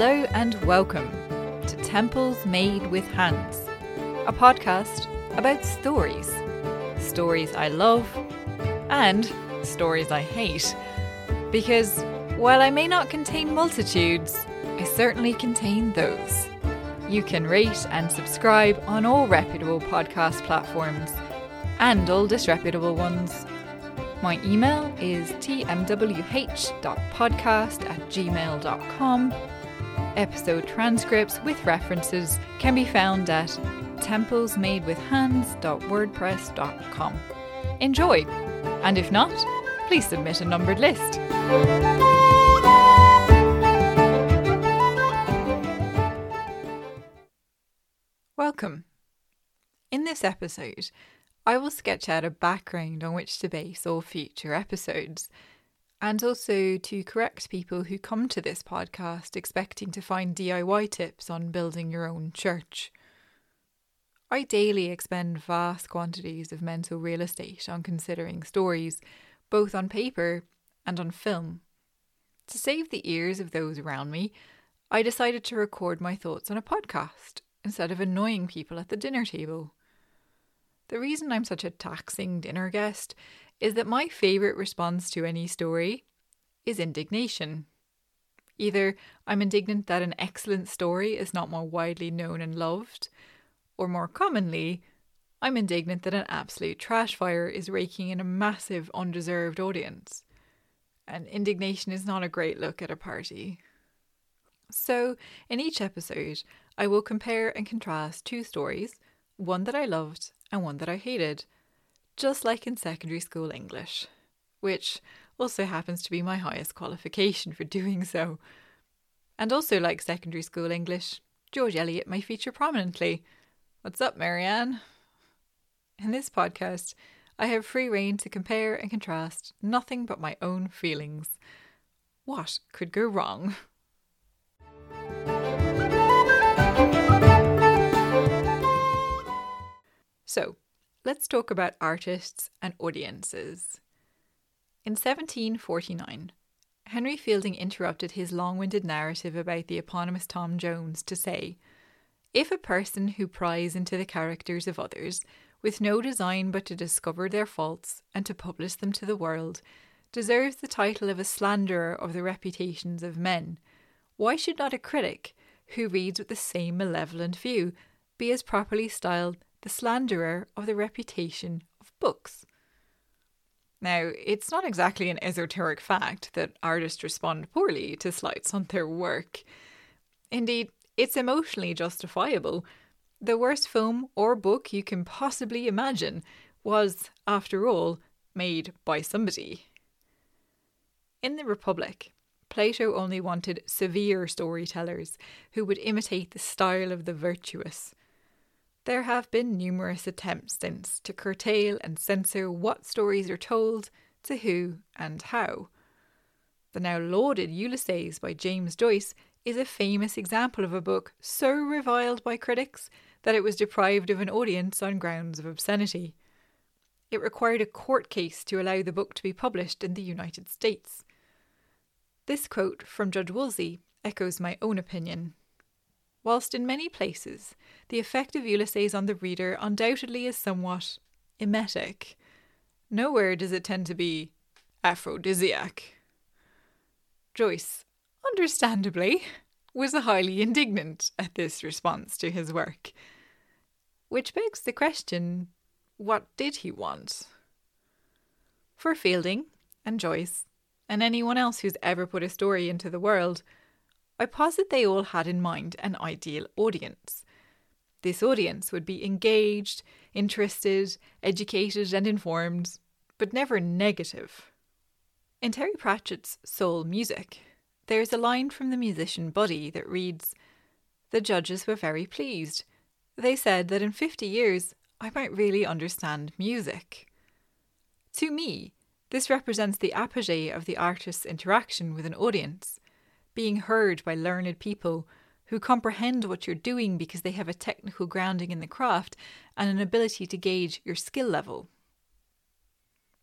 Hello and welcome to Temples Made with Hands, a podcast about stories. Stories I love and stories I hate. Because while I may not contain multitudes, I certainly contain those. You can rate and subscribe on all reputable podcast platforms and all disreputable ones. My email is tmwh.podcast at gmail.com. Episode transcripts with references can be found at templesmadewithhands.wordpress.com. Enjoy! And if not, please submit a numbered list. Welcome. In this episode, I will sketch out a background on which to base all future episodes, and also to correct people who come to this podcast expecting to find DIY tips on building your own church. I daily expend vast quantities of mental real estate on considering stories, both on paper and on film. To save the ears of those around me, I decided to record my thoughts on a podcast instead of annoying people at the dinner table. The reason I'm such a taxing dinner guest is that my favourite response to any story is indignation. Either I'm indignant that an excellent story is not more widely known and loved, or more commonly, I'm indignant that an absolute trash fire is raking in a massive undeserved audience. And indignation is not a great look at a party. So, in each episode, I will compare and contrast two stories, one that I loved and one that I hated, just like in secondary school English, which also happens to be my highest qualification for doing so. And also, like secondary school English, George Eliot may feature prominently. What's up, Marianne? In this podcast, I have free rein to compare and contrast nothing but my own feelings. What could go wrong? So, let's talk about artists and audiences. In 1749, Henry Fielding interrupted his long winded narrative about the eponymous Tom Jones to say, If a person who pries into the characters of others, with no design but to discover their faults and to publish them to the world, deserves the title of a slanderer of the reputations of men, why should not a critic, who reads with the same malevolent view, be as properly styled the slanderer of the reputation of books. Now, it's not exactly an esoteric fact that artists respond poorly to slights on their work. Indeed, it's emotionally justifiable. The worst film or book you can possibly imagine was, after all, made by somebody. In the Republic, Plato only wanted severe storytellers who would imitate the style of the virtuous, there have been numerous attempts since to curtail and censor what stories are told, to who, and how. The now lauded Ulysses by James Joyce is a famous example of a book so reviled by critics that it was deprived of an audience on grounds of obscenity. It required a court case to allow the book to be published in the United States. This quote from Judge Woolsey echoes my own opinion whilst in many places the effect of Ulysses on the reader undoubtedly is somewhat emetic. Nowhere does it tend to be aphrodisiac. Joyce, understandably, was highly indignant at this response to his work. Which begs the question what did he want? For Fielding and Joyce, and anyone else who's ever put a story into the world, I posit they all had in mind an ideal audience. This audience would be engaged, interested, educated, and informed, but never negative. In Terry Pratchett's Soul Music, there is a line from the musician Buddy that reads The judges were very pleased. They said that in 50 years I might really understand music. To me, this represents the apogee of the artist's interaction with an audience being heard by learned people who comprehend what you're doing because they have a technical grounding in the craft and an ability to gauge your skill level.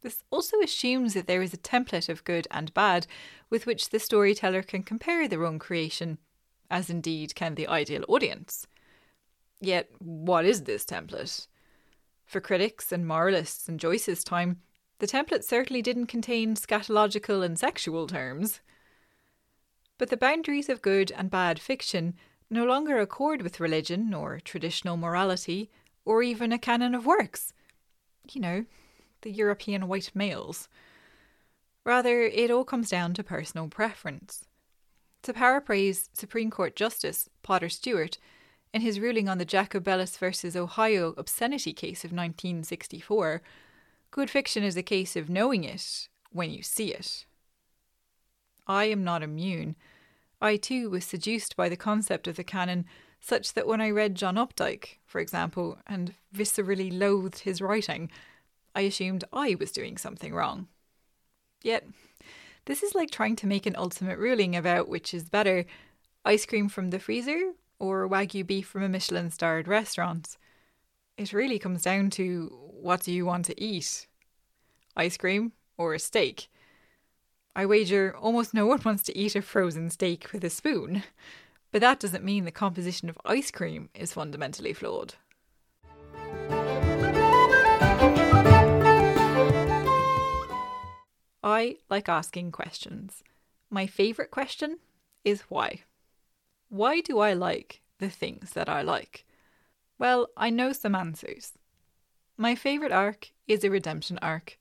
This also assumes that there is a template of good and bad with which the storyteller can compare their own creation, as indeed can the ideal audience. Yet, what is this template? For critics and moralists in Joyce's time, the template certainly didn't contain scatological and sexual terms. But the boundaries of good and bad fiction no longer accord with religion or traditional morality or even a canon of works. You know, the European white males. Rather, it all comes down to personal preference. To paraphrase Supreme Court Justice Potter Stewart in his ruling on the Jacobellis versus Ohio obscenity case of 1964, good fiction is a case of knowing it when you see it. I am not immune. I too was seduced by the concept of the canon, such that when I read John Updike, for example, and viscerally loathed his writing, I assumed I was doing something wrong. Yet, this is like trying to make an ultimate ruling about which is better ice cream from the freezer or Wagyu beef from a Michelin starred restaurant. It really comes down to what do you want to eat? Ice cream or a steak? I wager almost no one wants to eat a frozen steak with a spoon. But that doesn't mean the composition of ice cream is fundamentally flawed. I like asking questions. My favourite question is why. Why do I like the things that I like? Well, I know some answers. My favourite arc is a redemption arc.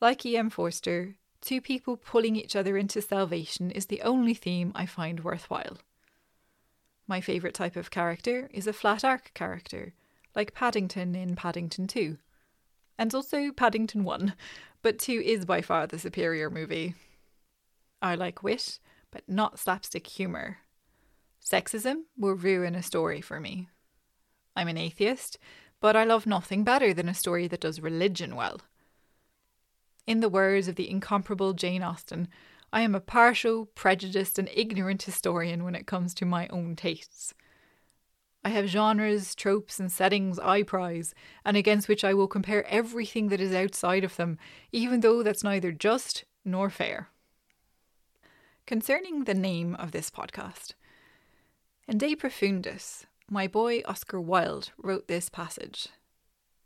Like E.M. Forster, two people pulling each other into salvation is the only theme I find worthwhile. My favourite type of character is a flat arc character, like Paddington in Paddington 2. And also Paddington 1, but 2 is by far the superior movie. I like wit, but not slapstick humour. Sexism will ruin a story for me. I'm an atheist, but I love nothing better than a story that does religion well. In the words of the incomparable Jane Austen, I am a partial, prejudiced, and ignorant historian when it comes to my own tastes. I have genres, tropes, and settings I prize, and against which I will compare everything that is outside of them, even though that's neither just nor fair. Concerning the name of this podcast, in De Profundis, my boy Oscar Wilde wrote this passage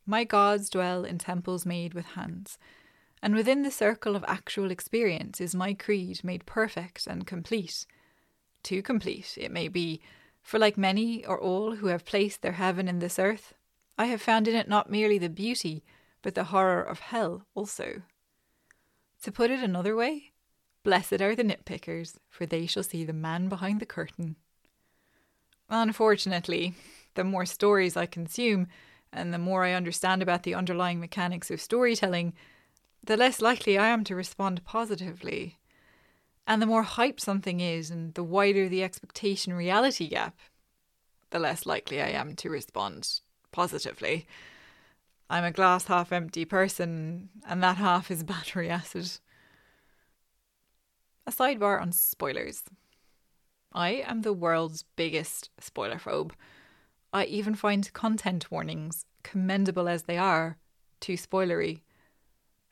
My gods dwell in temples made with hands, and within the circle of actual experience is my creed made perfect and complete. Too complete, it may be for, like many or all who have placed their heaven in this earth, I have found in it not merely the beauty, but the horror of hell also. To put it another way, blessed are the nitpickers, for they shall see the man behind the curtain. Unfortunately, the more stories I consume, and the more I understand about the underlying mechanics of storytelling, the less likely I am to respond positively. And the more hype something is, and the wider the expectation reality gap, the less likely I am to respond positively. I'm a glass half empty person, and that half is battery acid. A sidebar on spoilers. I am the world's biggest spoiler phobe. I even find content warnings, commendable as they are, too spoilery.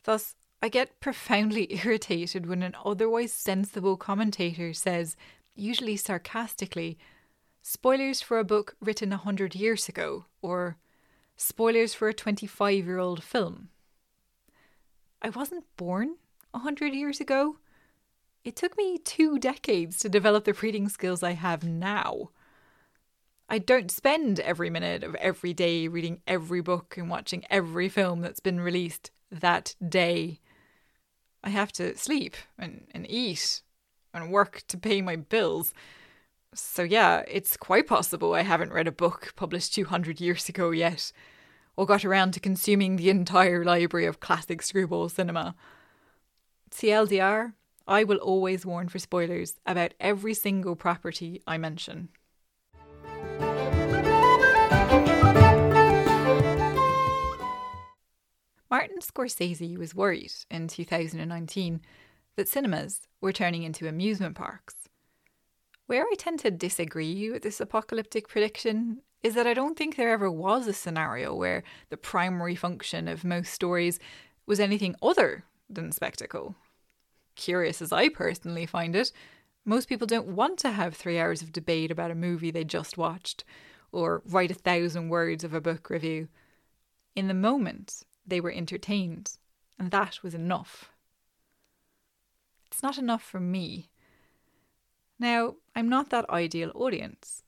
Thus, I get profoundly irritated when an otherwise sensible commentator says, usually sarcastically, spoilers for a book written a hundred years ago, or spoilers for a 25 year old film. I wasn't born a hundred years ago. It took me two decades to develop the reading skills I have now. I don't spend every minute of every day reading every book and watching every film that's been released that day. I have to sleep and, and eat and work to pay my bills. So, yeah, it's quite possible I haven't read a book published 200 years ago yet, or got around to consuming the entire library of classic screwball cinema. TLDR, I will always warn for spoilers about every single property I mention. Martin Scorsese was worried in 2019 that cinemas were turning into amusement parks. Where I tend to disagree with this apocalyptic prediction is that I don't think there ever was a scenario where the primary function of most stories was anything other than spectacle. Curious as I personally find it, Most people don't want to have three hours of debate about a movie they just watched or write a thousand words of a book review. In the moment, they were entertained, and that was enough. It's not enough for me. Now, I'm not that ideal audience.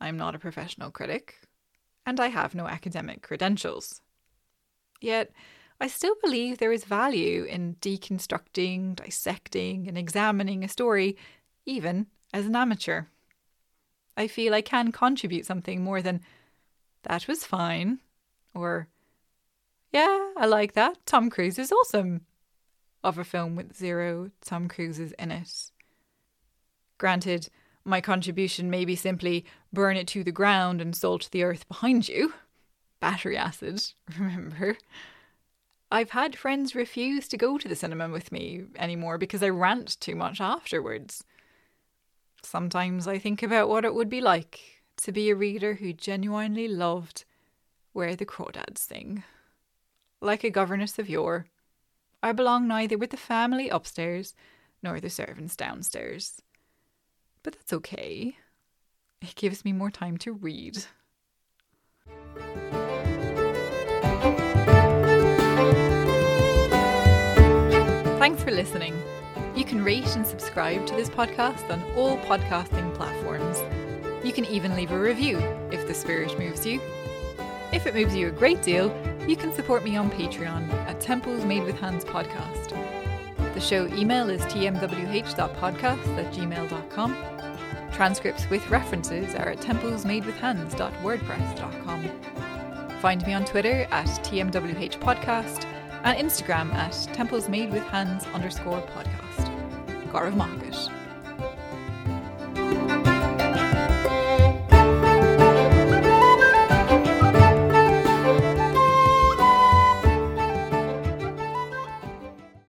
I'm not a professional critic, and I have no academic credentials. Yet, I still believe there is value in deconstructing, dissecting, and examining a story, even as an amateur. I feel I can contribute something more than, that was fine, or, yeah, I like that. Tom Cruise is awesome, of a film with zero Tom Cruises in it. Granted, my contribution may be simply burn it to the ground and salt the earth behind you. Battery acid, remember? I've had friends refuse to go to the cinema with me anymore because I rant too much afterwards. Sometimes I think about what it would be like to be a reader who genuinely loved Where the Crawdads Sing. Like a governess of yore, I belong neither with the family upstairs nor the servants downstairs. But that's okay. It gives me more time to read. Thanks for listening. You can rate and subscribe to this podcast on all podcasting platforms. You can even leave a review if the spirit moves you. If it moves you a great deal, you can support me on Patreon at Temples Made with Hands podcast. The show email is tmwh.podcast at gmail.com. Transcripts with references are at templesmadewithhands.wordpress.com. Find me on Twitter at tmwhpodcast and Instagram at templesmadewithhands underscore podcast. Gaurav Market.